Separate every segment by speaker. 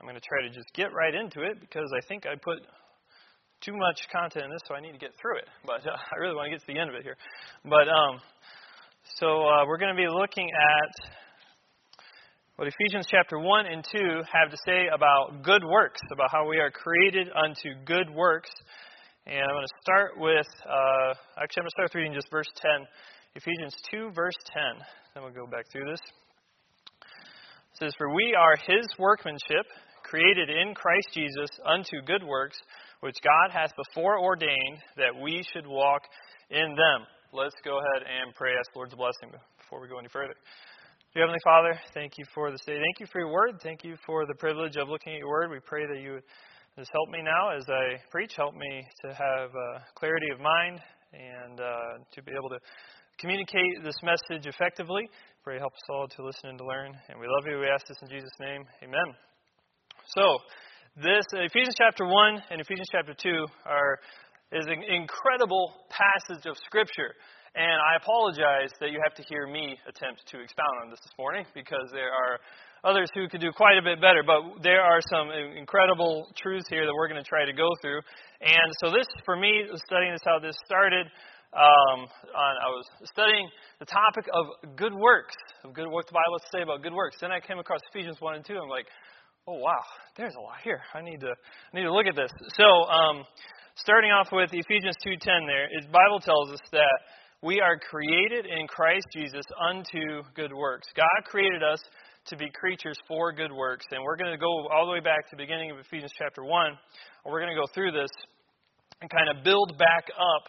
Speaker 1: I'm going to try to just get right into it because I think I put too much content in this, so I need to get through it. But uh, I really want to get to the end of it here. But um, so uh, we're going to be looking at what Ephesians chapter 1 and 2 have to say about good works, about how we are created unto good works. And I'm going to start with, uh, actually, I'm going to start with reading just verse 10. Ephesians 2, verse 10. Then we'll go back through this. It says, For we are his workmanship created in Christ Jesus unto good works, which God hath before ordained that we should walk in them. Let's go ahead and pray, ask Lord's blessing before we go any further. Dear Heavenly Father, thank you for this day. Thank you for your word. Thank you for the privilege of looking at your word. We pray that you would just help me now as I preach. Help me to have uh, clarity of mind and uh, to be able to communicate this message effectively. Pray help us all to listen and to learn. And we love you. We ask this in Jesus' name. Amen. So, this Ephesians chapter 1 and Ephesians chapter 2 are is an incredible passage of scripture. And I apologize that you have to hear me attempt to expound on this this morning because there are others who could do quite a bit better. But there are some incredible truths here that we're going to try to go through. And so, this, for me, studying this, how this started, um, on, I was studying the topic of good works, of good what the Bible has to say about good works. Then I came across Ephesians 1 and 2. I'm like, oh wow, there's a lot here. I need to I need to look at this. So, um, starting off with Ephesians 2:10, there, the Bible tells us that we are created in Christ Jesus unto good works. God created us to be creatures for good works, and we're going to go all the way back to the beginning of Ephesians chapter 1, and we're going to go through this and kind of build back up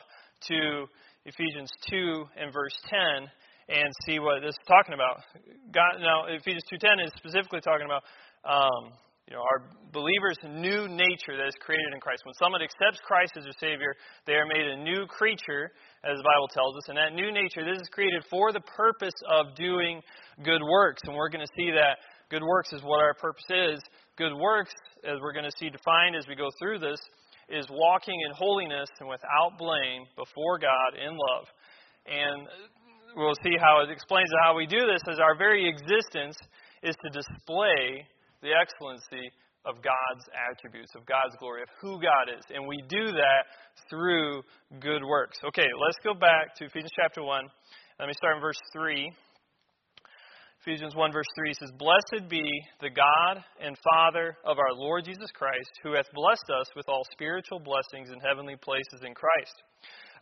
Speaker 1: to Ephesians 2 and verse 10 and see what this is talking about. God, now, Ephesians 2.10 is specifically talking about um, you know, our believers' new nature that is created in Christ. When someone accepts Christ as their Savior, they are made a new creature, as the Bible tells us. And that new nature, this is created for the purpose of doing good works. And we're going to see that good works is what our purpose is. Good works, as we're going to see defined as we go through this, is walking in holiness and without blame before God in love. And we'll see how it explains how we do this as our very existence is to display the excellency of God's attributes, of God's glory, of who God is. And we do that through good works. Okay, let's go back to Ephesians chapter 1. Let me start in verse 3. Ephesians 1, verse 3 says, Blessed be the God and Father of our Lord Jesus Christ, who hath blessed us with all spiritual blessings in heavenly places in Christ,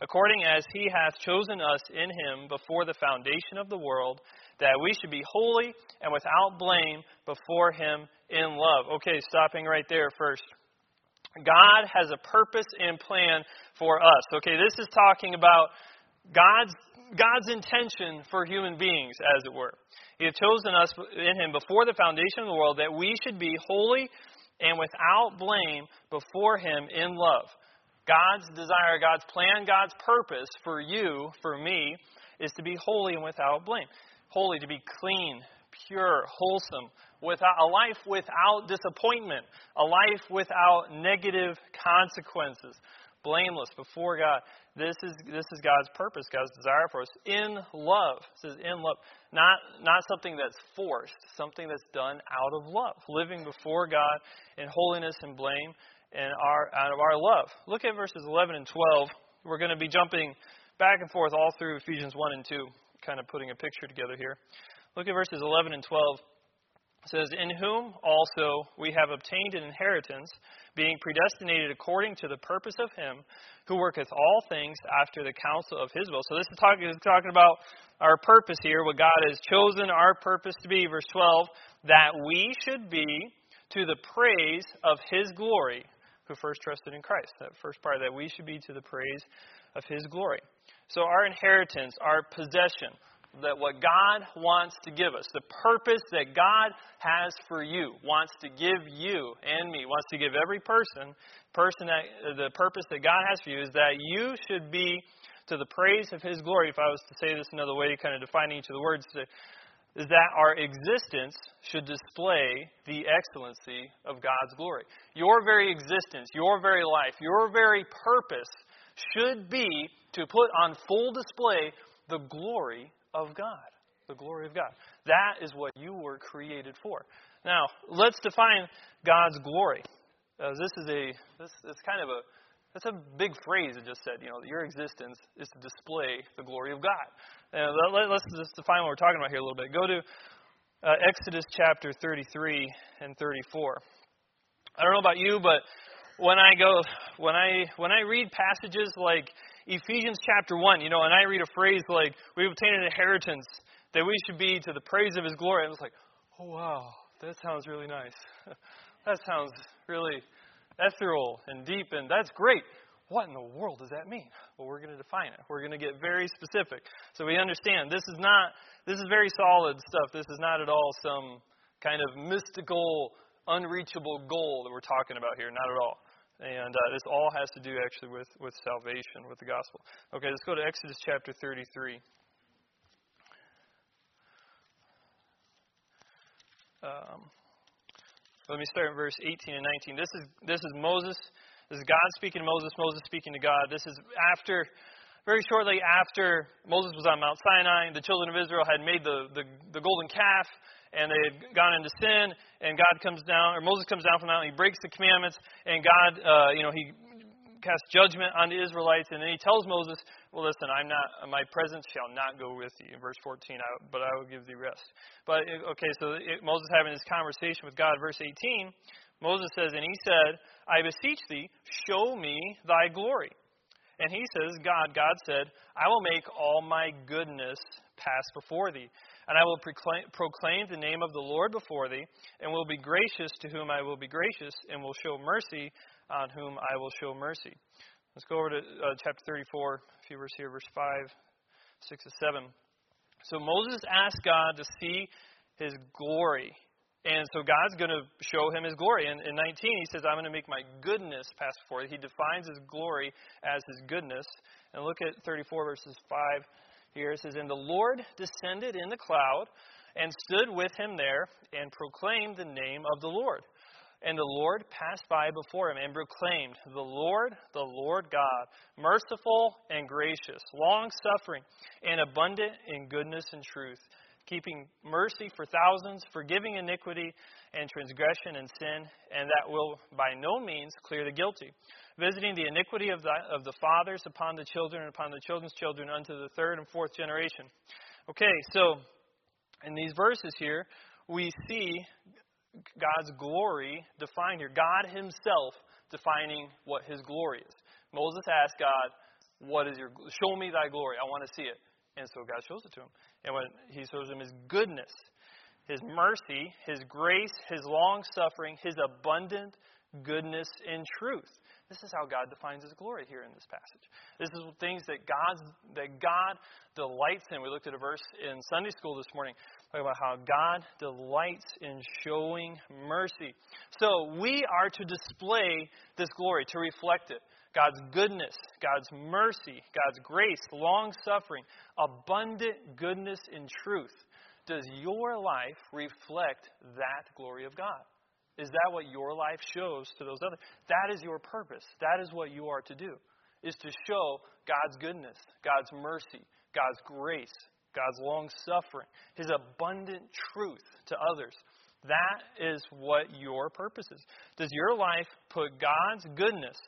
Speaker 1: according as he hath chosen us in him before the foundation of the world that we should be holy and without blame before Him in love. Okay, stopping right there first. God has a purpose and plan for us. Okay, this is talking about God's God's intention for human beings, as it were. He has chosen us in Him before the foundation of the world that we should be holy and without blame before Him in love. God's desire, God's plan, God's purpose for you, for me, is to be holy and without blame holy, to be clean, pure, wholesome, without a life without disappointment, a life without negative consequences, blameless before God. This is this is God's purpose, God's desire for us in love. It says in love, not not something that's forced, something that's done out of love, living before God in holiness and blame and our out of our love. Look at verses 11 and 12. We're going to be jumping back and forth all through Ephesians 1 and 2 kind of putting a picture together here. Look at verses 11 and 12. It says, In whom also we have obtained an inheritance, being predestinated according to the purpose of him who worketh all things after the counsel of his will. So this is talking, is talking about our purpose here, what God has chosen our purpose to be. Verse 12, that we should be to the praise of his glory who first trusted in Christ. That first part, that we should be to the praise of his glory. So, our inheritance, our possession, that what God wants to give us, the purpose that God has for you, wants to give you and me, wants to give every person, person that the purpose that God has for you is that you should be to the praise of His glory. If I was to say this another way, kind of defining each of the words, is that our existence should display the excellency of God's glory. Your very existence, your very life, your very purpose should be to put on full display the glory of God. The glory of God. That is what you were created for. Now, let's define God's glory. Uh, this is a this is kind of a that's a big phrase it just said. You know, your existence is to display the glory of God. Let, us just define what we're talking about here a little bit. Go to uh, Exodus chapter 33 and 34. I don't know about you, but when I go when I when I read passages like Ephesians chapter 1, you know, and I read a phrase like we've obtained an inheritance that we should be to the praise of his glory, I was like, "Oh wow, that sounds really nice. that sounds really ethereal and deep and that's great." What in the world does that mean? Well, we're going to define it. We're going to get very specific. So we understand this is not this is very solid stuff. This is not at all some kind of mystical unreachable goal that we're talking about here, not at all. And uh, this all has to do actually with, with salvation, with the gospel. Okay, let's go to Exodus chapter 33. Um, let me start in verse 18 and 19. This is, this is Moses. This is God speaking to Moses, Moses speaking to God. This is after, very shortly after Moses was on Mount Sinai. The children of Israel had made the, the, the golden calf and they had gone into sin, and God comes down, or Moses comes down from the mountain, he breaks the commandments, and God, uh, you know, he casts judgment on the Israelites, and then he tells Moses, well, listen, I'm not, my presence shall not go with you, in verse 14, I, but I will give thee rest. But, okay, so it, Moses having this conversation with God, verse 18, Moses says, and he said, I beseech thee, show me thy glory. And he says, God, God said, I will make all my goodness pass before thee, and I will proclaim, proclaim the name of the Lord before thee, and will be gracious to whom I will be gracious, and will show mercy on whom I will show mercy. Let's go over to uh, chapter 34, a few verses here, verse 5, 6 to 7. So Moses asked God to see his glory. And so God's going to show him his glory. And in 19, he says, I'm going to make my goodness pass before. He defines his glory as his goodness. And look at 34, verses 5 here. It says, And the Lord descended in the cloud and stood with him there and proclaimed the name of the Lord. And the Lord passed by before him and proclaimed, The Lord, the Lord God, merciful and gracious, long suffering, and abundant in goodness and truth, keeping mercy for thousands, forgiving iniquity and transgression and sin, and that will by no means clear the guilty visiting the iniquity of the, of the fathers upon the children and upon the children's children unto the third and fourth generation. Okay, so in these verses here, we see God's glory defined here. God Himself defining what His glory is. Moses asked God, "What is your? Show me Thy glory. I want to see it." And so God shows it to him. And when He shows him His goodness, His mercy, His grace, His long suffering, His abundant goodness and truth. This is how God defines His glory here in this passage. This is things that God that God delights in. We looked at a verse in Sunday school this morning talking about how God delights in showing mercy. So we are to display this glory, to reflect it. God's goodness, God's mercy, God's grace, long suffering, abundant goodness and truth. Does your life reflect that glory of God? Is that what your life shows to those others? That is your purpose. That is what you are to do, is to show God's goodness, God's mercy, God's grace, God's long suffering, His abundant truth to others. That is what your purpose is. Does your life put God's goodness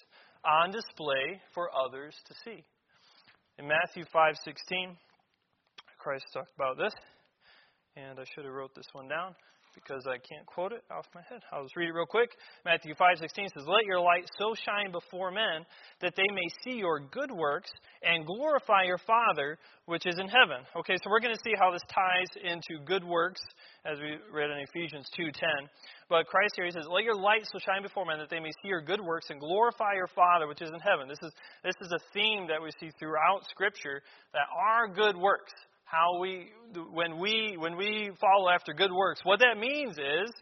Speaker 1: on display for others to see? In Matthew 5:16, Christ talked about this, and I should have wrote this one down because I can't quote it off my head. I'll just read it real quick. Matthew 5:16 says, "Let your light so shine before men that they may see your good works and glorify your Father which is in heaven." Okay, so we're going to see how this ties into good works as we read in Ephesians 2:10. But Christ here he says, "Let your light so shine before men that they may see your good works and glorify your Father which is in heaven." This is this is a theme that we see throughout scripture that our good works how we when we when we follow after good works what that means is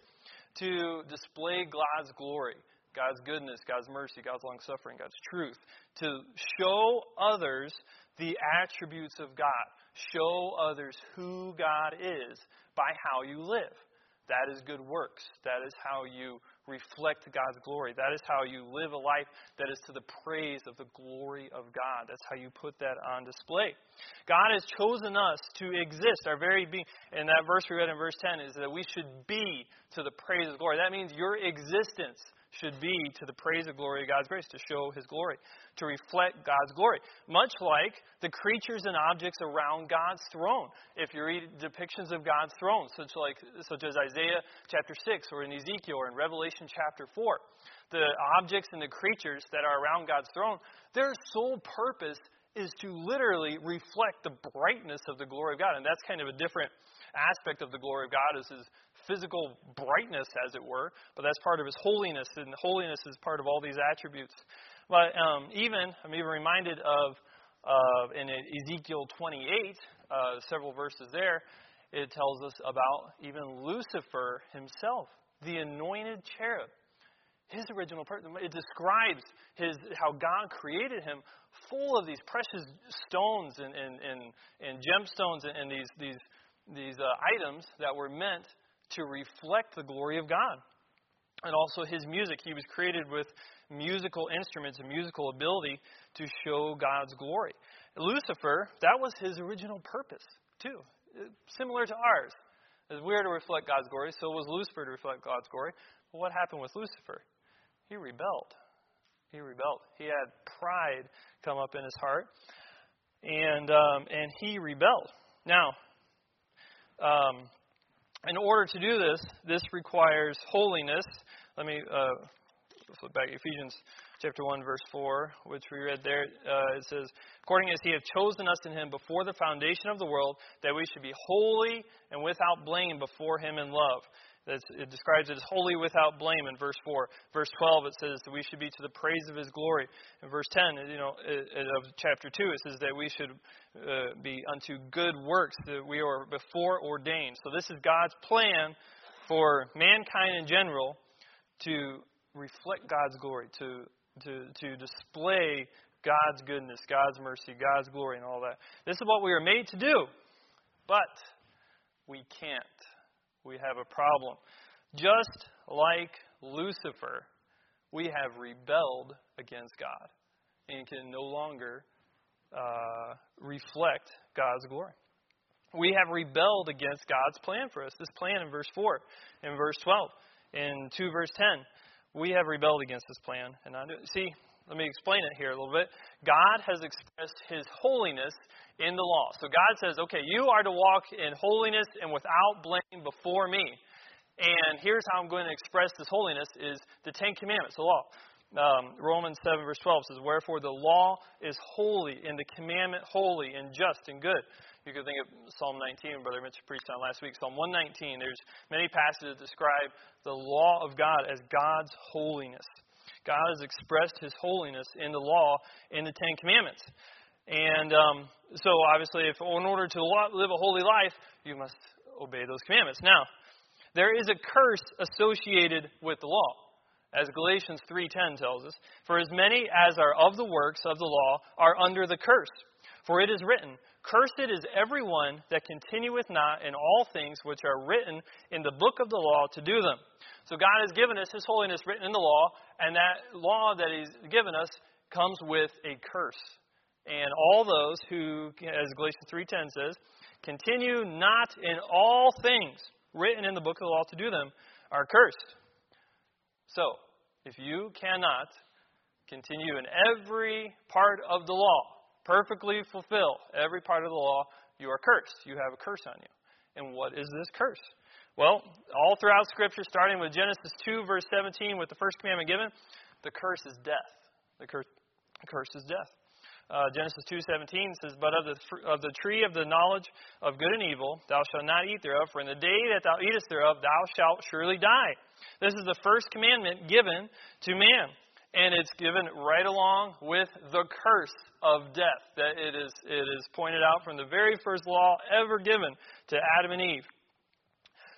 Speaker 1: to display god's glory god's goodness god's mercy god's long suffering god's truth to show others the attributes of god show others who god is by how you live. That is good works. That is how you reflect God's glory. That is how you live a life that is to the praise of the glory of God. That's how you put that on display. God has chosen us to exist, our very being. And that verse we read in verse 10 is that we should be to the praise of glory. That means your existence should be to the praise of glory of God's grace, to show His glory, to reflect God's glory. Much like the creatures and objects around God's throne. If you read depictions of God's throne, such, like, such as Isaiah chapter 6 or in Ezekiel or in Revelation chapter 4, the objects and the creatures that are around God's throne, their sole purpose is to literally reflect the brightness of the glory of God. And that's kind of a different aspect of the glory of God is physical brightness, as it were, but that's part of his holiness, and holiness is part of all these attributes. But um, even, I'm even reminded of uh, in Ezekiel 28, uh, several verses there, it tells us about even Lucifer himself, the anointed cherub. His original person. It describes his how God created him full of these precious stones and, and, and, and gemstones and, and these, these these uh, items that were meant to reflect the glory of God. And also his music. He was created with musical instruments and musical ability to show God's glory. Lucifer, that was his original purpose, too. Similar to ours. As we're to reflect God's glory, so was Lucifer to reflect God's glory. But what happened with Lucifer? He rebelled. He rebelled. He had pride come up in his heart, and um, and he rebelled. Now, um, in order to do this, this requires holiness. Let me uh, flip back Ephesians chapter 1, verse 4, which we read there. Uh, it says, According as he hath chosen us in him before the foundation of the world, that we should be holy and without blame before him in love. It describes it as holy without blame in verse 4. Verse 12, it says that we should be to the praise of his glory. In verse 10, you know, of chapter 2, it says that we should uh, be unto good works, that we are before ordained. So this is God's plan for mankind in general to reflect God's glory, to, to, to display God's goodness, God's mercy, God's glory, and all that. This is what we are made to do, but we can't we have a problem. Just like Lucifer, we have rebelled against God and can no longer uh, reflect God's glory. We have rebelled against God's plan for us. This plan in verse 4, in verse 12, in 2 verse 10, we have rebelled against this plan. And I do, see, let me explain it here a little bit. God has expressed His holiness in the law. So God says, okay, you are to walk in holiness and without blame before me. And here's how I'm going to express this holiness is the Ten Commandments, the law. Um, Romans 7, verse 12 says, Wherefore the law is holy, and the commandment holy, and just, and good. You can think of Psalm 19, Brother Mitch preached on last week. Psalm 119, there's many passages that describe the law of God as God's holiness. God has expressed his holiness in the law in the Ten Commandments. And um, so, obviously, if in order to live a holy life, you must obey those commandments. Now, there is a curse associated with the law, as Galatians 3:10 tells us. For as many as are of the works of the law are under the curse. For it is written, Cursed is everyone that continueth not in all things which are written in the book of the law to do them. So God has given us His holiness written in the law, and that law that He's given us comes with a curse. And all those who, as Galatians 3.10 says, continue not in all things written in the book of the law to do them are cursed. So, if you cannot continue in every part of the law, perfectly fulfill every part of the law, you are cursed. You have a curse on you. And what is this curse? Well, all throughout Scripture, starting with Genesis 2, verse 17, with the first commandment given, the curse is death. The the curse is death uh, Genesis 2:17 says, "But of the of the tree of the knowledge of good and evil thou shalt not eat thereof, for in the day that thou eatest thereof thou shalt surely die." This is the first commandment given to man, and it's given right along with the curse of death that it is it is pointed out from the very first law ever given to Adam and Eve.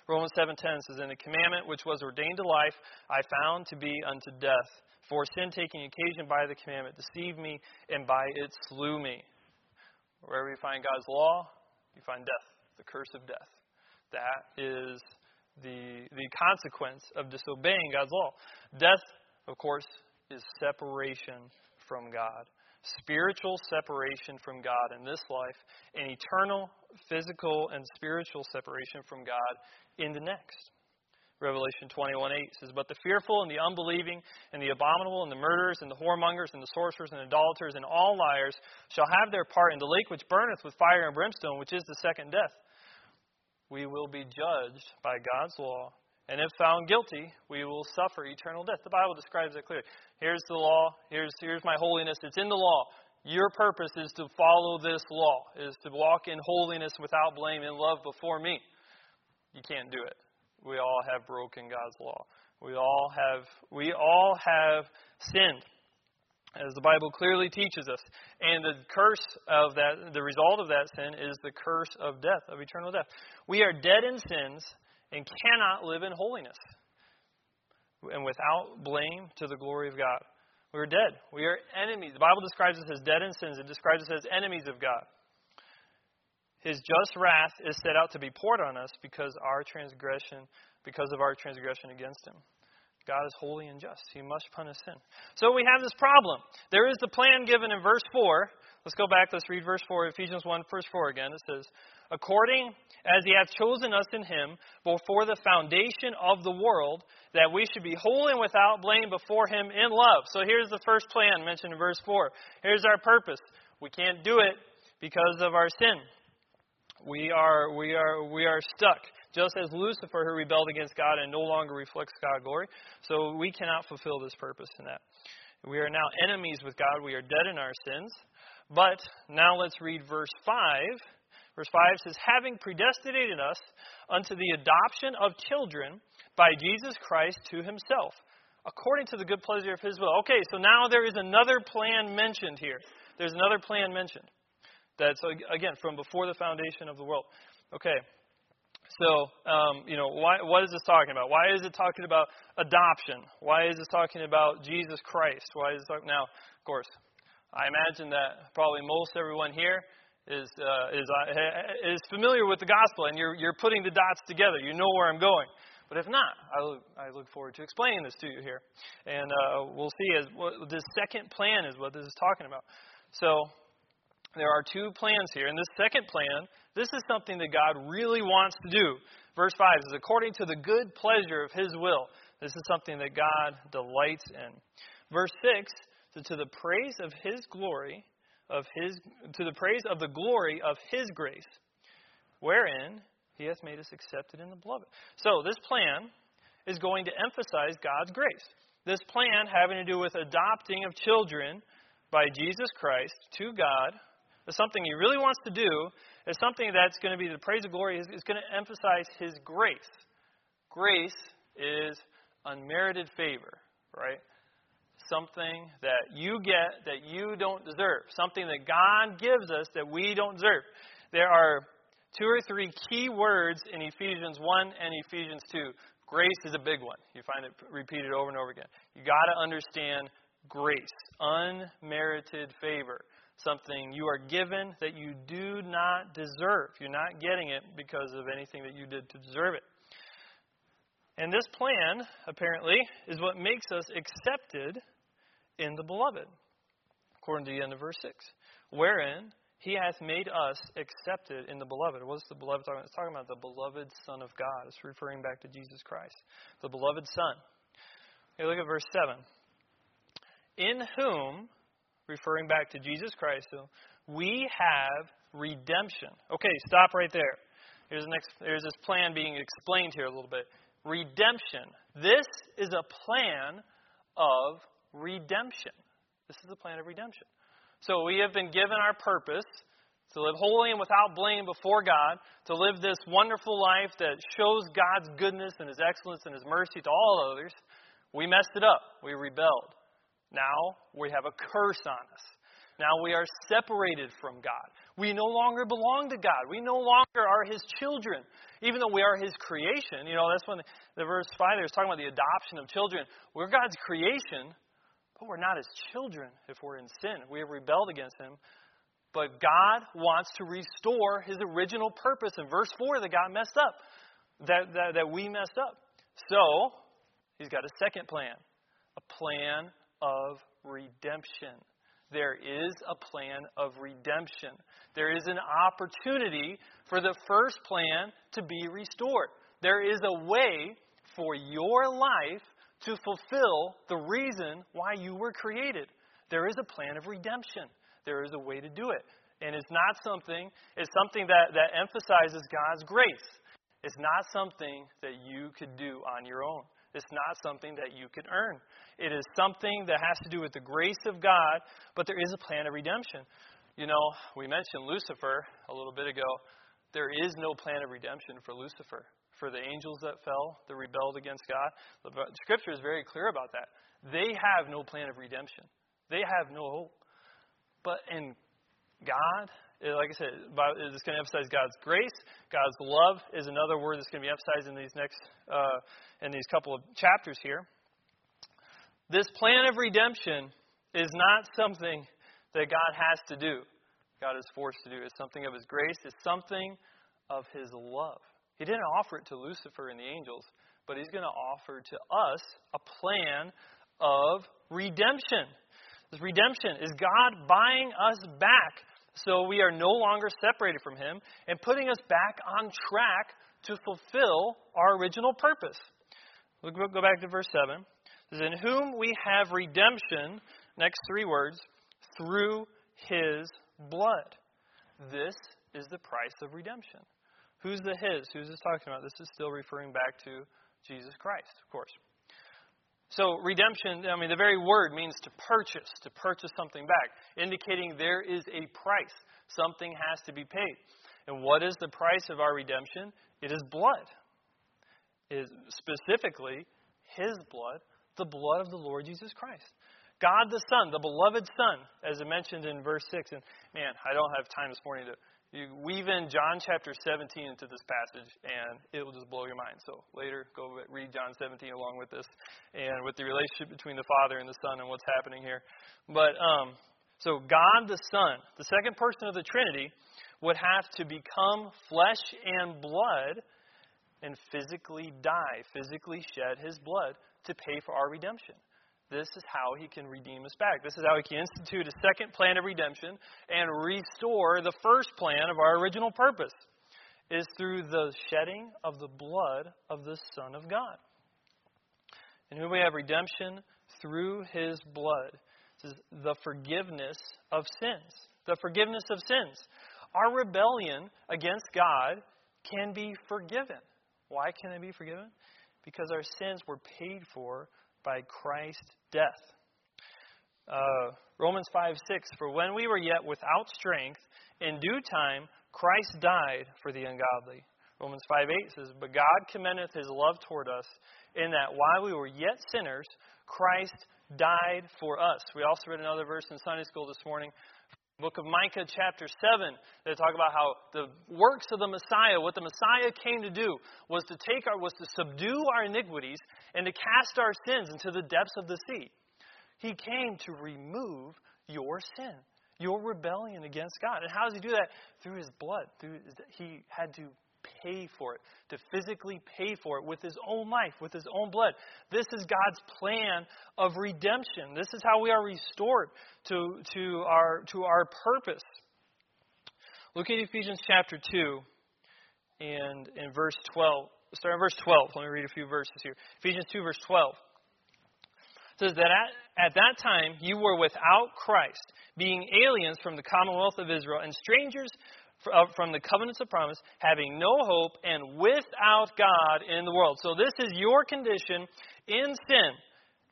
Speaker 1: Romans 7:10 says, "In the commandment which was ordained to life, I found to be unto death." For sin taking occasion by the commandment deceived me, and by it slew me. Wherever you find God's law, you find death, the curse of death. That is the, the consequence of disobeying God's law. Death, of course, is separation from God. Spiritual separation from God in this life, and eternal physical and spiritual separation from God in the next. Revelation 21:8 says, But the fearful and the unbelieving and the abominable and the murderers and the whoremongers and the sorcerers and idolaters and all liars shall have their part in the lake which burneth with fire and brimstone, which is the second death. We will be judged by God's law and if found guilty, we will suffer eternal death. The Bible describes it clearly. Here's the law. Here's, here's my holiness. It's in the law. Your purpose is to follow this law, is to walk in holiness without blame in love before me. You can't do it. We all have broken God's law. We all have we all have sinned. As the Bible clearly teaches us. And the curse of that the result of that sin is the curse of death, of eternal death. We are dead in sins and cannot live in holiness and without blame to the glory of God. We are dead. We are enemies. The Bible describes us as dead in sins. It describes us as enemies of God. His just wrath is set out to be poured on us because our transgression, because of our transgression against him. God is holy and just. He must punish sin. So we have this problem. There is the plan given in verse 4. Let's go back. Let's read verse 4, Ephesians 1, verse 4 again. It says, according as he hath chosen us in him before the foundation of the world, that we should be holy and without blame before him in love. So here's the first plan mentioned in verse 4. Here's our purpose. We can't do it because of our sin. We are, we are, we are stuck. Just as Lucifer, who rebelled against God and no longer reflects God's glory. So we cannot fulfill this purpose in that. We are now enemies with God. We are dead in our sins. But now let's read verse 5 Verse 5 says, Having predestinated us unto the adoption of children by Jesus Christ to himself, according to the good pleasure of his will. Okay, so now there is another plan mentioned here. There's another plan mentioned. That's, again, from before the foundation of the world. Okay, so, um, you know, why, what is this talking about? Why is it talking about adoption? Why is this talking about Jesus Christ? Why is it talking, now, of course, I imagine that probably most everyone here is, uh, is, uh, is familiar with the gospel and you're, you're putting the dots together. You know where I'm going. But if not, I look, I look forward to explaining this to you here. And uh, we'll see as what this second plan is what this is talking about. So there are two plans here. And this second plan, this is something that God really wants to do. Verse 5 is according to the good pleasure of his will. This is something that God delights in. Verse 6 to the praise of his glory of his to the praise of the glory of his grace, wherein he hath made us accepted in the beloved. So this plan is going to emphasize God's grace. This plan having to do with adopting of children by Jesus Christ to God is something he really wants to do, is something that's going to be the praise of glory, is, going to emphasize his grace. Grace is unmerited favor, right? something that you get that you don't deserve, something that God gives us that we don't deserve. There are two or three key words in Ephesians 1 and Ephesians 2. Grace is a big one. You find it repeated over and over again. You got to understand grace, unmerited favor, something you are given that you do not deserve. You're not getting it because of anything that you did to deserve it. And this plan, apparently, is what makes us accepted in the beloved, according to the end of verse 6. Wherein he hath made us accepted in the beloved. What's the beloved talking about? It's talking about the beloved Son of God. It's referring back to Jesus Christ. The beloved Son. Okay, look at verse 7. In whom, referring back to Jesus Christ, so, we have redemption. Okay, stop right there. Here's, next, here's this plan being explained here a little bit. Redemption. This is a plan of redemption. This is the plan of redemption. So we have been given our purpose to live holy and without blame before God, to live this wonderful life that shows God's goodness and His excellence and His mercy to all others. We messed it up. We rebelled. Now we have a curse on us. Now we are separated from God. We no longer belong to God. We no longer are His children. Even though we are His creation, you know, that's when the, verse 5 there is talking about the adoption of children. We're God's creation, but we're not his children if we're in sin. We have rebelled against him. But God wants to restore his original purpose in verse 4 that got messed up. that, that, that we messed up. So, he's got a second plan a plan of redemption. There is a plan of redemption. There is an opportunity for the first plan to be restored. There is a way for your life to fulfill the reason why you were created. There is a plan of redemption. There is a way to do it. And it's not something, it's something that, that emphasizes God's grace. It's not something that you could do on your own. It's not something that you could earn. It is something that has to do with the grace of God, but there is a plan of redemption. You know, we mentioned Lucifer a little bit ago. There is no plan of redemption for Lucifer. For the angels that fell, that rebelled against God, the Scripture is very clear about that. They have no plan of redemption. They have no hope. But in God, like I said, it's going to emphasize God's grace. God's love is another word that's going to be emphasized in these next, uh, in these couple of chapters here. This plan of redemption is not something that God has to do. God is forced to do. It's something of His grace. It's something of His love. He didn't offer it to Lucifer and the angels, but He's going to offer to us a plan of redemption. This redemption is God buying us back so we are no longer separated from Him and putting us back on track to fulfill our original purpose. We'll go back to verse 7. It says, In whom we have redemption, next three words, through His blood. This is the price of redemption. Who's the His? Who's this talking about? This is still referring back to Jesus Christ, of course. So, redemption, I mean, the very word means to purchase, to purchase something back, indicating there is a price. Something has to be paid. And what is the price of our redemption? It is blood. It is specifically His blood, the blood of the Lord Jesus Christ. God the Son, the beloved Son, as it mentioned in verse 6. And man, I don't have time this morning to you weave in John chapter 17 into this passage, and it will just blow your mind. So later, go read John 17 along with this, and with the relationship between the Father and the Son and what's happening here. But um, so God the Son, the second person of the Trinity, would have to become flesh and blood and physically die, physically shed his blood to pay for our redemption. This is how he can redeem us back. This is how he can institute a second plan of redemption and restore the first plan of our original purpose. Is through the shedding of the blood of the Son of God. In whom we have redemption through his blood. This is the forgiveness of sins. The forgiveness of sins. Our rebellion against God can be forgiven. Why can it be forgiven? Because our sins were paid for by Christ's death. Uh, Romans 5 6 For when we were yet without strength, in due time Christ died for the ungodly. Romans 5 8 says, But God commendeth his love toward us, in that while we were yet sinners, Christ died for us. We also read another verse in Sunday school this morning book of Micah, chapter 7, they talk about how the works of the Messiah, what the Messiah came to do, was to take our, was to subdue our iniquities and to cast our sins into the depths of the sea. He came to remove your sin, your rebellion against God. And how does he do that? Through his blood. Through, he had to pay for it, to physically pay for it with his own life, with his own blood. This is God's plan of redemption. This is how we are restored to, to, our, to our purpose. Look at Ephesians chapter 2 and in verse 12. Start in verse 12. Let me read a few verses here. Ephesians 2, verse 12 says that at, at that time you were without Christ, being aliens from the commonwealth of Israel and strangers from the covenants of promise, having no hope and without God in the world. So this is your condition in sin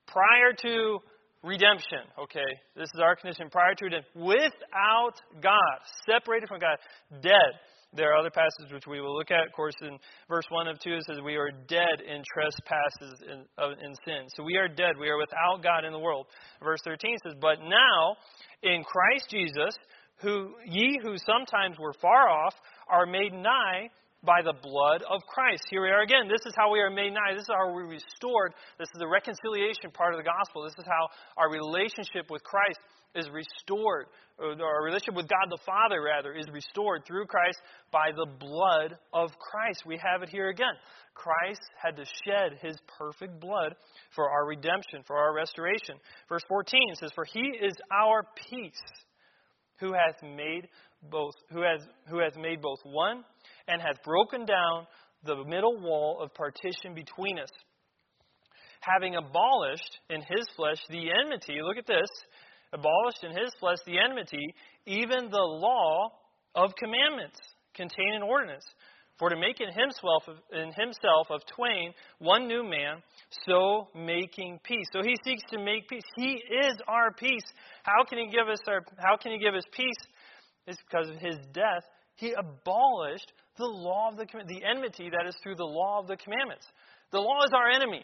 Speaker 1: prior to redemption. Okay, this is our condition prior to redemption. Without God, separated from God, dead. There are other passages which we will look at. Of course, in verse 1 of 2, it says, We are dead in trespasses in, uh, in sin. So we are dead. We are without God in the world. Verse 13 says, But now, in Christ Jesus, who ye who sometimes were far off are made nigh by the blood of Christ. Here we are again. This is how we are made nigh. This is how we're restored. This is the reconciliation part of the gospel. This is how our relationship with Christ is restored. Our relationship with God the Father, rather, is restored through Christ by the blood of Christ. We have it here again. Christ had to shed his perfect blood for our redemption, for our restoration. Verse 14 says, For he is our peace, who has made both who has who has made both one and has broken down the middle wall of partition between us, having abolished in his flesh the enmity. Look at this abolished in his flesh the enmity, even the law of commandments contained in ordinance, for to make in himself, in himself of twain one new man, so making peace. So he seeks to make peace. He is our peace. How can he give us our? How can he give us peace? It's because of his death he abolished the law of the the enmity that is through the law of the commandments. The law is our enemy.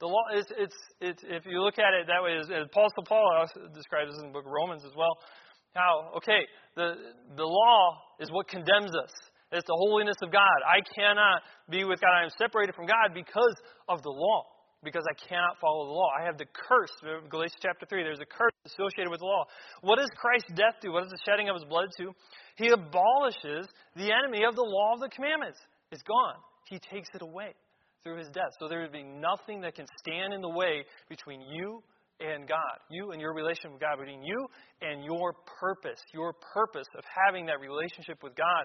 Speaker 1: The law is it's it's if you look at it that way, as, as Paul Paul describes this in the book of Romans as well. How okay the the law is what condemns us. It's the holiness of God. I cannot be with God. I am separated from God because of the law because I cannot follow the law. I have the curse. Galatians chapter 3, there's a curse associated with the law. What does Christ's death do? What does the shedding of his blood do? He abolishes the enemy of the law of the commandments. It's gone. He takes it away through his death. So there would be nothing that can stand in the way between you and God, you and your relationship with God, between you and your purpose, your purpose of having that relationship with God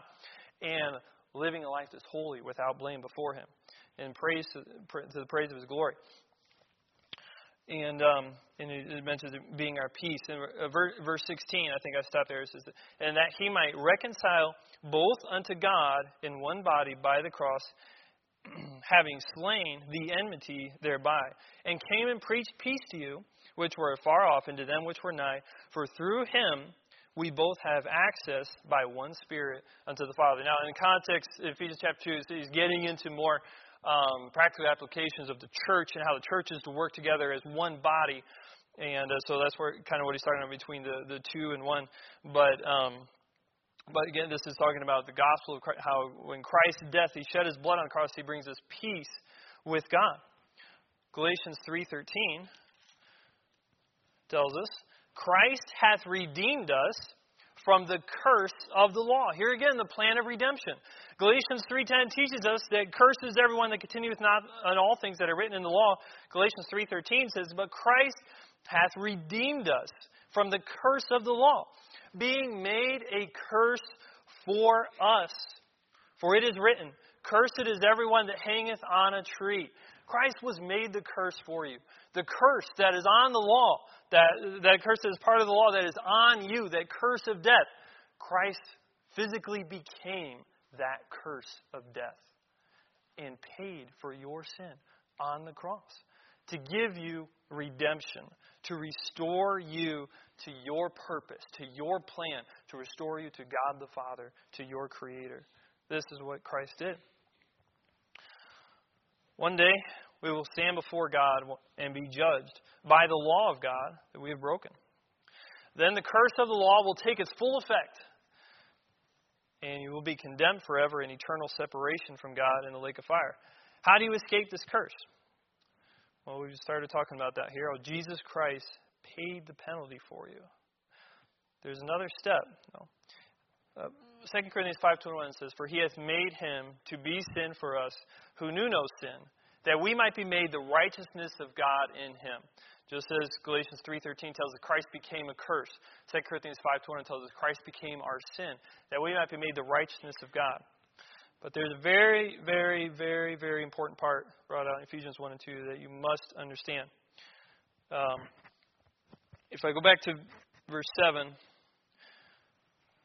Speaker 1: and living a life that's holy without blame before Him and praise to, to the praise of His glory. And, um, and it mentions being our peace. In uh, verse 16, I think I stopped there. It says, and that he might reconcile both unto God in one body by the cross, having slain the enmity thereby, and came and preached peace to you, which were afar off, and to them which were nigh. For through him we both have access by one Spirit unto the Father. Now, in context, Ephesians chapter 2, he's getting into more um, practical applications of the church and how the church is to work together as one body. And uh, so that's where kind of what he's talking about between the, the two and one. But um, but again, this is talking about the gospel of Christ, how when Christ's death, he shed his blood on the cross, he brings us peace with God. Galatians 3:13 tells us, Christ hath redeemed us from the curse of the law. Here again, the plan of redemption. Galatians 3.10 teaches us that curses everyone that continueth not on all things that are written in the law. Galatians 3.13 says, But Christ hath redeemed us from the curse of the law, being made a curse for us. For it is written, Cursed is everyone that hangeth on a tree. Christ was made the curse for you. The curse that is on the law, that, that curse that is part of the law that is on you, that curse of death, Christ physically became that curse of death and paid for your sin on the cross to give you redemption, to restore you to your purpose, to your plan, to restore you to God the Father, to your Creator. This is what Christ did. One day, we will stand before God and be judged by the law of God that we have broken. Then the curse of the law will take its full effect and you will be condemned forever in eternal separation from God in the lake of fire. How do you escape this curse? Well, we started talking about that here. Oh, Jesus Christ paid the penalty for you. There's another step. No. Uh, 2 Corinthians 5.21 says, For he hath made him to be sin for us, who knew no sin, that we might be made the righteousness of God in him. Just as Galatians 3.13 tells us Christ became a curse, 2 Corinthians 5.20 tells us Christ became our sin, that we might be made the righteousness of God. But there's a very, very, very, very important part brought out in Ephesians 1 and 2 that you must understand. Um, if I go back to verse 7, I'll read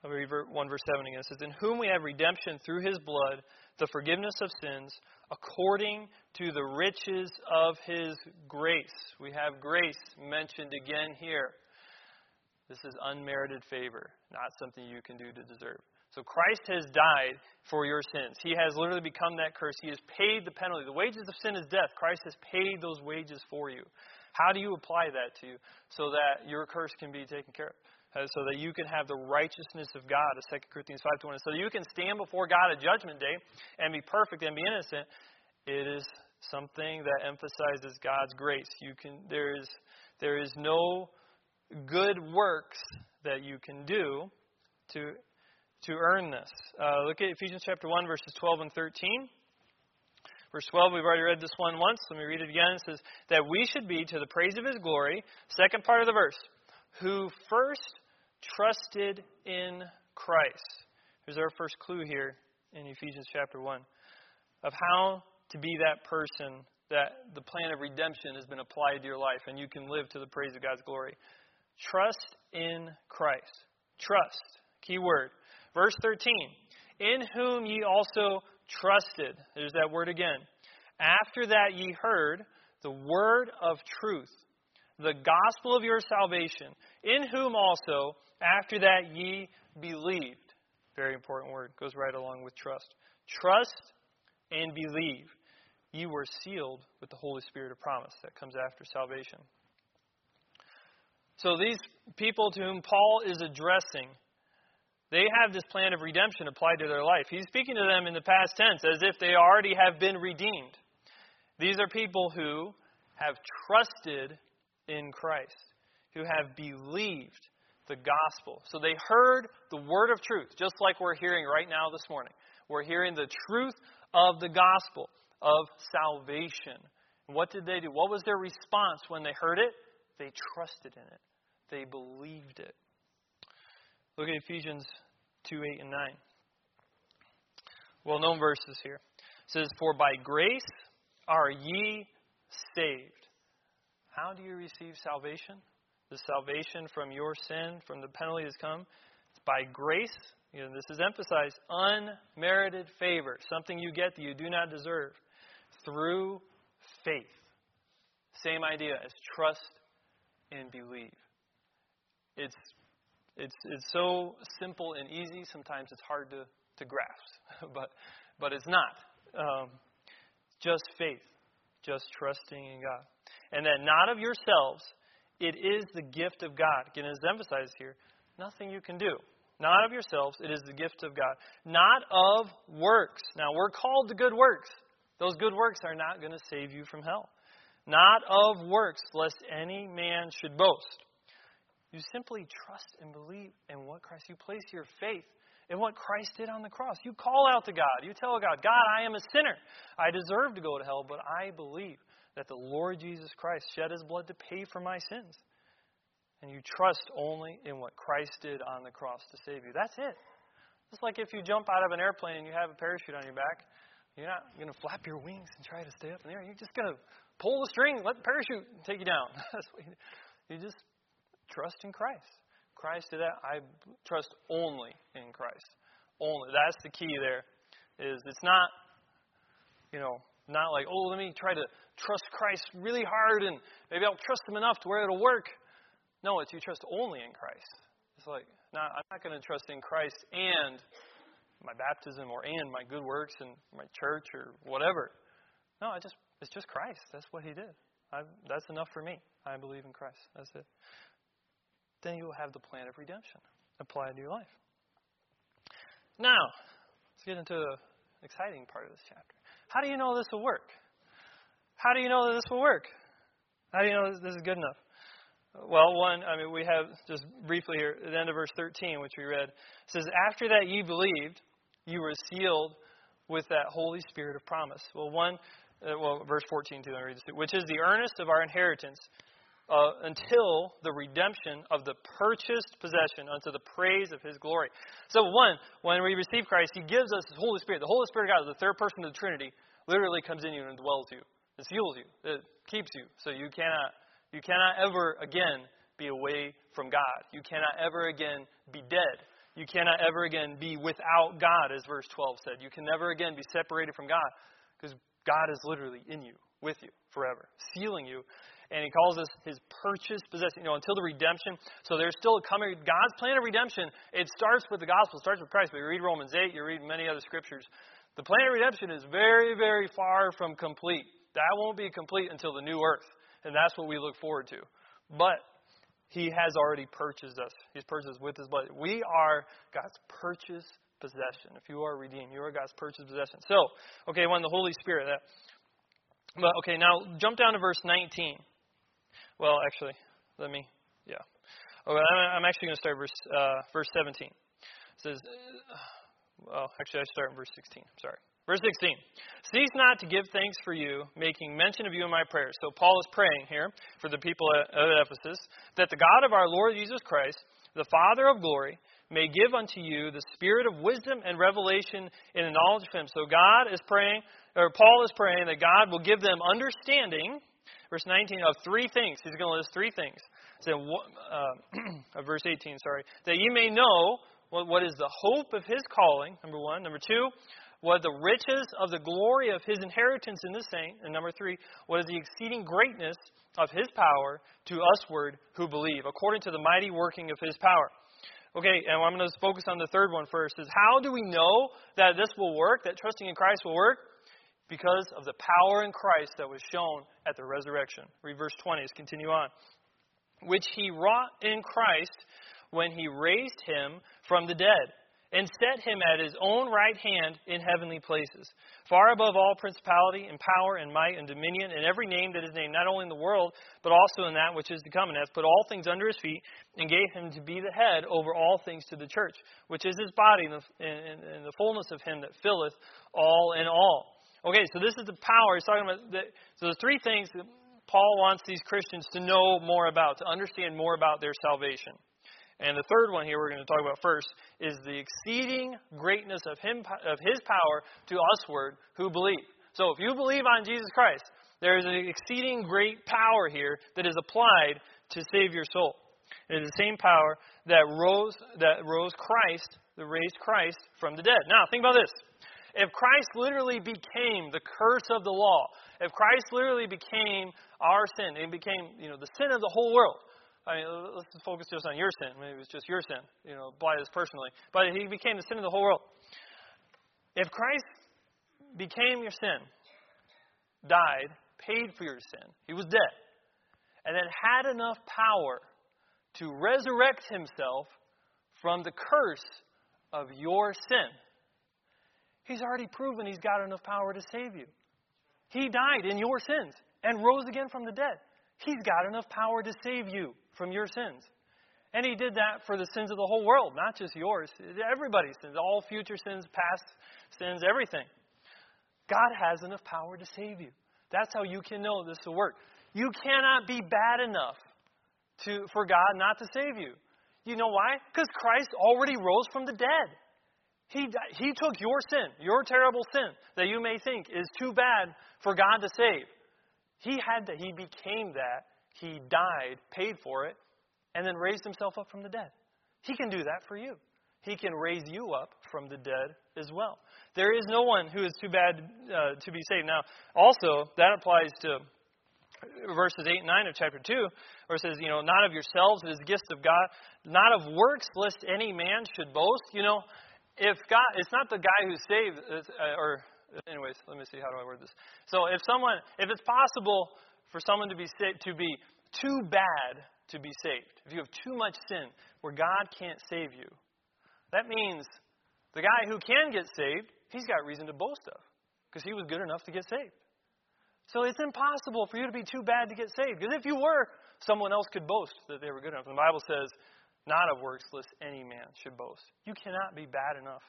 Speaker 1: 1 verse 7 again. It says, In whom we have redemption through his blood, the forgiveness of sins, according to the riches of his grace. We have grace mentioned again here. This is unmerited favor, not something you can do to deserve. So Christ has died for your sins. He has literally become that curse. He has paid the penalty. The wages of sin is death. Christ has paid those wages for you. How do you apply that to you so that your curse can be taken care of? Uh, so that you can have the righteousness of God, as 2 Corinthians 5.20, so that you can stand before God at judgment day and be perfect and be innocent, it is something that emphasizes God's grace. You can, there, is, there is no good works that you can do to, to earn this. Uh, look at Ephesians chapter 1, verses 12 and 13. Verse 12, we've already read this one once. Let me read it again. It says, That we should be to the praise of his glory. Second part of the verse. Who first trusted in Christ. Here's our first clue here in Ephesians chapter 1 of how to be that person that the plan of redemption has been applied to your life and you can live to the praise of God's glory. Trust in Christ. Trust. Key word. Verse 13. In whom ye also trusted. There's that word again. After that ye heard the word of truth, the gospel of your salvation, in whom also after that ye believed. Very important word. Goes right along with trust. Trust and believe. You were sealed with the Holy Spirit of promise that comes after salvation. So these people to whom Paul is addressing, they have this plan of redemption applied to their life. He's speaking to them in the past tense as if they already have been redeemed. These are people who have trusted in Christ, who have believed the gospel. So they heard the word of truth, just like we're hearing right now this morning. We're hearing the truth of the gospel, of salvation. And what did they do? What was their response when they heard it? They trusted in it, they believed it. Look at Ephesians 2 8 and 9. Well known verses here. It says, For by grace are ye saved. How do you receive salvation? the salvation from your sin, from the penalty that's come. It's by grace. You know, this is emphasized unmerited favor, something you get that you do not deserve, through faith. Same idea as trust and believe. It's it's it's so simple and easy. Sometimes it's hard to to grasp, but but it's not. Um, just faith, just trusting in God, and that not of yourselves. It is the gift of God. Again, it's emphasized here. Nothing you can do. Not of yourselves. It is the gift of God. Not of works. Now, we're called to good works. Those good works are not going to save you from hell. Not of works, lest any man should boast. You simply trust and believe in what Christ. You place your faith in what Christ did on the cross. You call out to God. You tell God, God, I am a sinner. I deserve to go to hell, but I believe that the Lord Jesus Christ shed his blood to pay for my sins. And you trust only in what Christ did on the cross to save you. That's it. It's like if you jump out of an airplane and you have a parachute on your back, you're not going to flap your wings and try to stay up in the air. You're just going to pull the string, let the parachute take you down. you, you just trust in Christ. Christ did that. I trust only in Christ. Only. That's the key there. Is it's not, you know, not like, oh, let me try to trust Christ really hard and maybe I'll trust Him enough to where it'll work. No, it's you trust only in Christ. It's like, no, I'm not going to trust in Christ and my baptism or and my good works and my church or whatever. No, I just it's just Christ. That's what He did. I, that's enough for me. I believe in Christ. That's it. Then you will have the plan of redemption applied to your life. Now, let's get into the exciting part of this chapter. How do you know this will work? How do you know that this will work? How do you know this is good enough? Well, one, I mean, we have just briefly here at the end of verse 13, which we read, says, After that ye believed, you were sealed with that Holy Spirit of promise. Well, one, uh, well, verse 14 too, let read this, too, which is the earnest of our inheritance uh, until the redemption of the purchased possession unto the praise of his glory. So, one, when we receive Christ, he gives us his Holy Spirit. The Holy Spirit of God, the third person of the Trinity, literally comes in you and dwells you. It seals you. It keeps you. So you cannot you cannot ever again be away from God. You cannot ever again be dead. You cannot ever again be without God, as verse 12 said. You can never again be separated from God because God is literally in you, with you, forever, sealing you. And he calls us his purchased possession, you know, until the redemption. So there's still a coming, God's plan of redemption, it starts with the gospel, it starts with Christ. But you read Romans 8, you read many other scriptures. The plan of redemption is very, very far from complete. That won't be complete until the new earth, and that's what we look forward to. But He has already purchased us. He's purchased with His blood. We are God's purchased possession. If you are redeemed, you are God's purchased possession. So, okay, one, the Holy Spirit. That, but okay, now jump down to verse 19. Well, actually, let me. Yeah. Okay, I'm actually going to start verse uh, verse 17. It says, uh, well, actually, I start in verse 16. I'm Sorry. Verse 16. Cease not to give thanks for you, making mention of you in my prayers. So Paul is praying here for the people at Ephesus that the God of our Lord Jesus Christ, the Father of glory, may give unto you the spirit of wisdom and revelation in the knowledge of him. So God is praying, or Paul is praying that God will give them understanding, verse 19, of three things. He's going to list three things. So, uh, verse 18, sorry. That ye may know what, what is the hope of his calling, number one. Number two, what the riches of the glory of his inheritance in the saint. And number three, what is the exceeding greatness of his power to usward who believe, according to the mighty working of his power. Okay, and I'm going to focus on the third one first. Is how do we know that this will work, that trusting in Christ will work? Because of the power in Christ that was shown at the resurrection. Read verse 20 as continue on. Which he wrought in Christ when he raised him from the dead and set him at his own right hand in heavenly places, far above all principality and power and might and dominion and every name that is named, not only in the world, but also in that which is to come, and hath put all things under his feet, and gave him to be the head over all things to the church, which is his body, in the, in the fullness of him that filleth all in all. Okay, so this is the power. He's talking about the, so there's three things that Paul wants these Christians to know more about, to understand more about their salvation. And the third one here we're going to talk about first is the exceeding greatness of, him, of His power to usward who believe. So if you believe on Jesus Christ, there is an exceeding great power here that is applied to save your soul. It is the same power that rose that rose Christ, that raised Christ from the dead. Now think about this. If Christ literally became the curse of the law, if Christ literally became our sin, and became, you know, the sin of the whole world, I mean, let's focus just on your sin. Maybe it's just your sin. You know, apply this personally. But he became the sin of the whole world. If Christ became your sin, died, paid for your sin, he was dead, and then had enough power to resurrect himself from the curse of your sin, he's already proven he's got enough power to save you. He died in your sins and rose again from the dead. He's got enough power to save you from your sins. And he did that for the sins of the whole world, not just yours. Everybody's sins, all future sins, past sins, everything. God has enough power to save you. That's how you can know this will work. You cannot be bad enough to, for God not to save you. You know why? Because Christ already rose from the dead. He, he took your sin, your terrible sin, that you may think is too bad for God to save. He had that. He became that. He died, paid for it, and then raised himself up from the dead. He can do that for you. He can raise you up from the dead as well. There is no one who is too bad uh, to be saved. Now, also, that applies to verses 8 and 9 of chapter 2, where it says, you know, not of yourselves, it is gift of God, not of works, lest any man should boast. You know, if God, it's not the guy who's saved, uh, or anyways, let me see how do I word this. So if someone, if it's possible for someone to be saved, to be too bad to be saved, if you have too much sin where God can't save you, that means the guy who can get saved, he's got reason to boast of because he was good enough to get saved. So it's impossible for you to be too bad to get saved because if you were, someone else could boast that they were good enough. The Bible says, not of works, lest any man should boast. You cannot be bad enough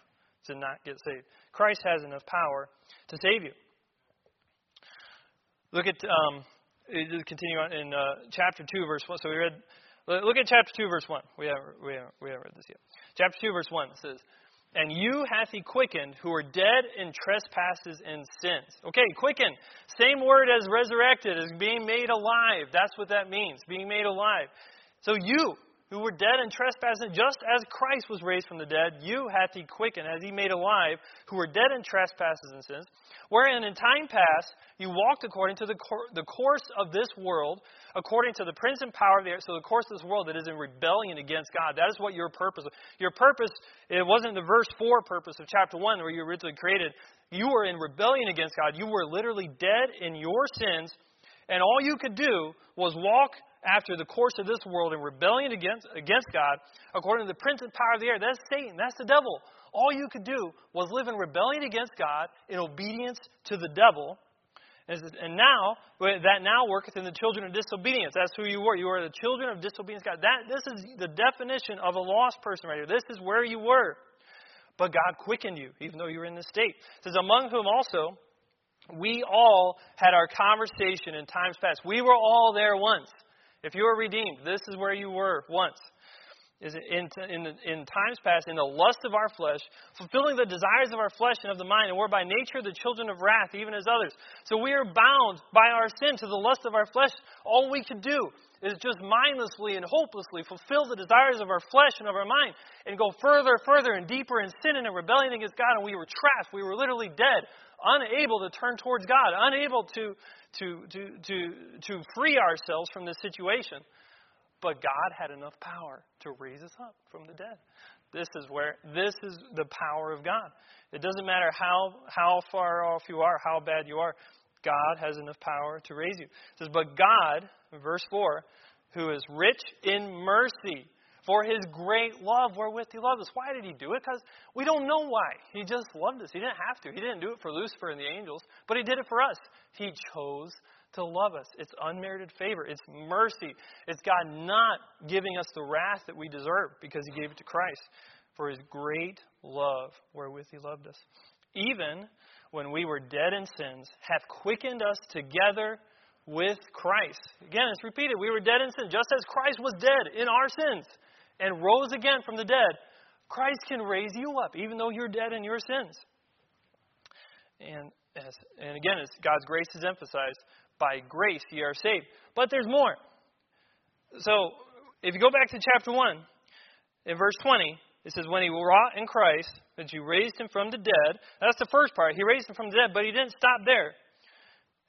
Speaker 1: to not get saved. Christ has enough power to save you. Look at, um, continue on in uh, chapter 2, verse 1. So we read, look at chapter 2, verse 1. We haven't, we haven't, we haven't read this yet. Chapter 2, verse 1 says, And you hath he quickened who are dead in trespasses and sins. Okay, quicken. Same word as resurrected, as being made alive. That's what that means, being made alive. So you, who were dead in trespasses, just as Christ was raised from the dead, you hath he quickened, as he made alive, who were dead in trespasses and sins, wherein in time past you walked according to the, cor- the course of this world, according to the prince and power of the air. So the course of this world that is in rebellion against God. That is what your purpose. Your purpose, it wasn't the verse four purpose of chapter one where you originally created. You were in rebellion against God. You were literally dead in your sins And all you could do was walk after the course of this world in rebellion against, against God, according to the prince and power of the air. That's Satan. That's the devil. All you could do was live in rebellion against God, in obedience to the devil. And now, that now worketh in the children of disobedience. That's who you were. You were the children of disobedience. God. That, this is the definition of a lost person right here. This is where you were. But God quickened you, even though you were in this state. It says, Among whom also we all had our conversation in times past. We were all there once. If you are redeemed, this is where you were once is in, in, in, times past in the lust of our flesh, fulfilling the desires of our flesh and of the mind, and we're by nature the children of wrath, even as others. So we are bound by our sin to the lust of our flesh. All we can do is just mindlessly and hopelessly fulfill the desires of our flesh and of our mind, and go further, further, and deeper in sin and in rebellion against God. And we were trapped. We were literally dead, unable to turn towards God, unable to to to to to free ourselves from this situation. But God had enough power to raise us up from the dead. This is where this is the power of God. It doesn't matter how how far off you are, how bad you are. God has enough power to raise you. It says, But God, verse 4, who is rich in mercy, for his great love wherewith he loved us. Why did he do it? Because we don't know why. He just loved us. He didn't have to. He didn't do it for Lucifer and the angels, but he did it for us. He chose to love us. It's unmerited favor. It's mercy. It's God not giving us the wrath that we deserve because He gave it to Christ for His great love wherewith He loved us. Even when we were dead in sins, hath quickened us together with Christ. Again, it's repeated. We were dead in sin, just as Christ was dead in our sins and rose again from the dead. Christ can raise you up, even though you're dead in your sins. And and again, as God's grace is emphasized, by grace ye are saved. But there's more. So, if you go back to chapter 1, in verse 20, it says, When he wrought in Christ, that you raised him from the dead. That's the first part. He raised him from the dead, but he didn't stop there.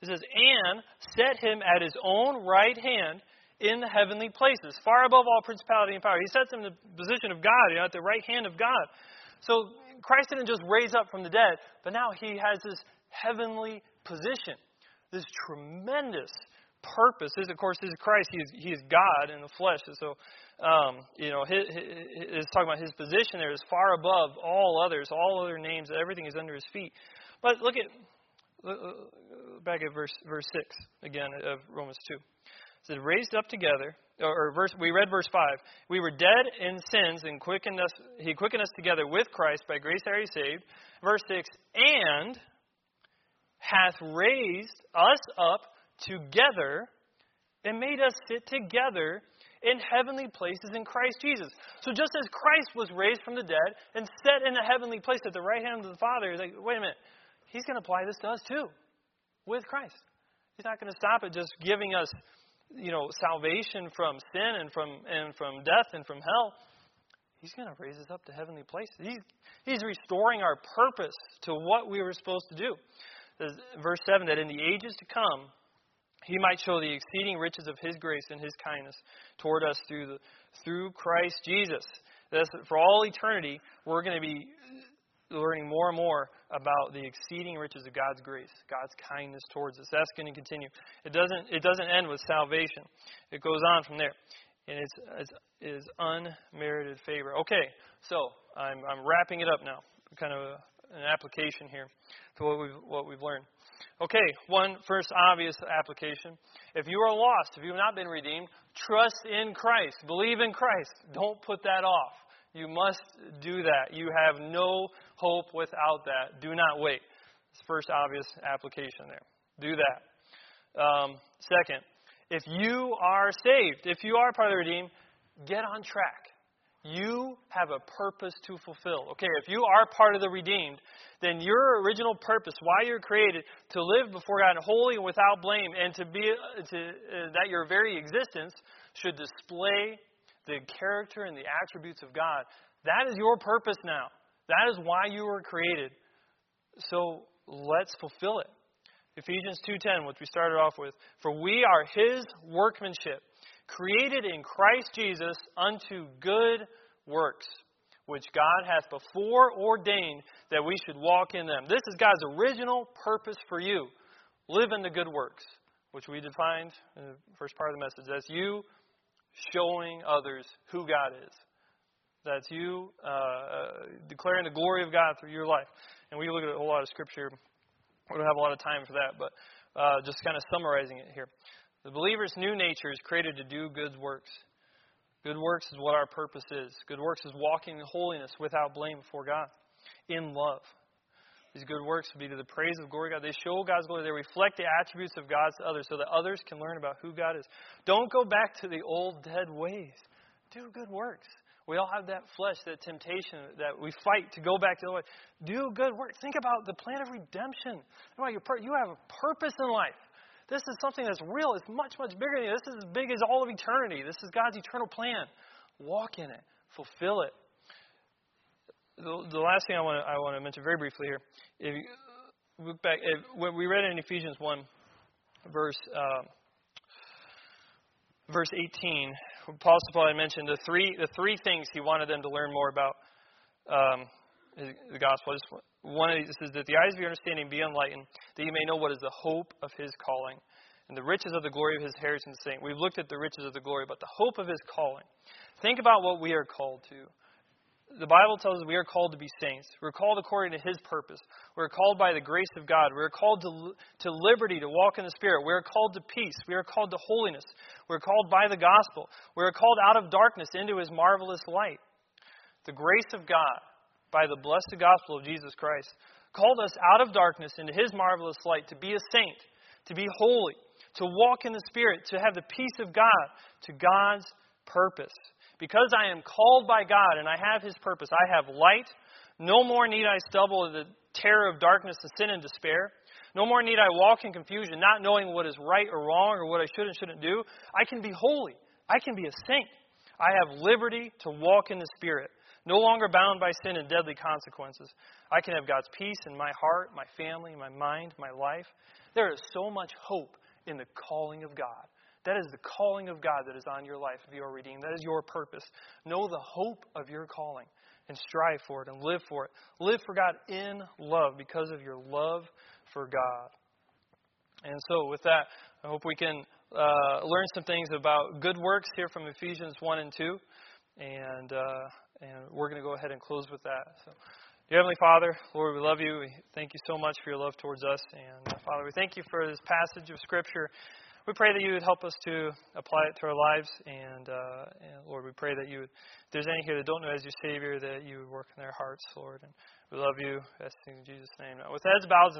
Speaker 1: It says, And set him at his own right hand in the heavenly places, far above all principality and power. He sets him in the position of God, you know, at the right hand of God. So Christ didn't just raise up from the dead, but now he has this heavenly position this tremendous purpose. This, of course, is Christ. He is, he is God in the flesh. And so, um, you know, his, his, talking about his position there is far above all others, all other names. Everything is under his feet. But look at back at verse verse six again of Romans two. Says, "Raised up together." Or verse, we read verse five. We were dead in sins, and quickened us. He quickened us together with Christ. By grace are you saved. Verse six, and hath raised us up together and made us sit together in heavenly places in Christ Jesus. So just as Christ was raised from the dead and set in a heavenly place at the right hand of the Father, he's like, wait a minute, he's going to apply this to us too, with Christ. He's not going to stop at just giving us, you know, salvation from sin and from and from death and from hell. He's going to raise us up to heavenly places. He's, he's restoring our purpose to what we were supposed to do verse 7 that in the ages to come, he might show the exceeding riches of his grace and his kindness toward us through, the, through Christ Jesus. That for all eternity, we're going to be learning more and more about the exceeding riches of God's grace, God's kindness towards us. That's going to continue. It doesn't, it doesn't end with salvation, it goes on from there. And it's, it's, it's unmerited favor. Okay, so I'm, I'm wrapping it up now. Kind of a, an application here to what we've, what we've learned. Okay, one first obvious application. If you are lost, if you have not been redeemed, trust in Christ. Believe in Christ. Don't put that off. You must do that. You have no hope without that. Do not wait. It's first obvious application there. Do that. Um, second, if you are saved, if you are part of the redeemed, get on track. You have a purpose to fulfill. Okay, if you are part of the redeemed, then your original purpose, why you're created, to live before God holy and without blame, and to be to, uh, that your very existence should display the character and the attributes of God. That is your purpose now. That is why you were created. So let's fulfill it. Ephesians 2:10, which we started off with, for we are his workmanship created in Christ Jesus unto good works, which God hath before ordained that we should walk in them. This is God's original purpose for you. Live in the good works. which we defined in the first part of the message. That's you showing others who God is. That's you uh, declaring the glory of God through your life. And we look at a whole lot of scripture. We don't have a lot of time for that, but uh, just kind of summarizing it here. The believer's new nature is created to do good works. Good works is what our purpose is. Good works is walking in holiness without blame before God, in love. These good works will be to the praise of glory of God. They show God's glory. They reflect the attributes of God to others so that others can learn about who God is. Don't go back to the old dead ways. Do good works. We all have that flesh, that temptation that we fight to go back to the way. Do good work. Think about the plan of redemption. You have a purpose in life. This is something that's real. It's much, much bigger than you. This is as big as all of eternity. This is God's eternal plan. Walk in it. Fulfill it. The, the last thing I want to I want to mention very briefly here. If you look back, if, when we read in Ephesians one, verse uh, verse 18, Paul Paul mentioned the three the three things he wanted them to learn more about um, the gospel. Just one of these is that the eyes of your understanding be enlightened, that you may know what is the hope of his calling, and the riches of the glory of his inheritance. Saint. We've looked at the riches of the glory, but the hope of his calling. Think about what we are called to. The Bible tells us we are called to be saints. We're called according to His purpose. We're called by the grace of God. We're called to, to liberty, to walk in the Spirit. We're called to peace. We are called to holiness. We're called by the gospel. We're called out of darkness into His marvelous light. The grace of God by the blessed gospel of Jesus Christ, called us out of darkness into his marvelous light to be a saint, to be holy, to walk in the Spirit, to have the peace of God, to God's purpose. Because I am called by God and I have his purpose, I have light. No more need I stumble in the terror of darkness and sin and despair. No more need I walk in confusion, not knowing what is right or wrong or what I should and shouldn't do. I can be holy. I can be a saint. I have liberty to walk in the Spirit no longer bound by sin and deadly consequences. I can have God's peace in my heart, my family, my mind, my life. There is so much hope in the calling of God. That is the calling of God that is on your life if you are redeemed. That is your purpose. Know the hope of your calling and strive for it and live for it. Live for God in love because of your love for God. And so, with that, I hope we can uh, learn some things about good works here from Ephesians 1 and 2. And. Uh, and we're going to go ahead and close with that. So, Dear Heavenly Father, Lord, we love you. We thank you so much for your love towards us. And uh, Father, we thank you for this passage of Scripture. We pray that you would help us to apply it to our lives. And, uh, and Lord, we pray that you would, if there's any here that don't know as your Savior, that you would work in their hearts, Lord. And we love you. That's in Jesus' name. Now, with heads bowed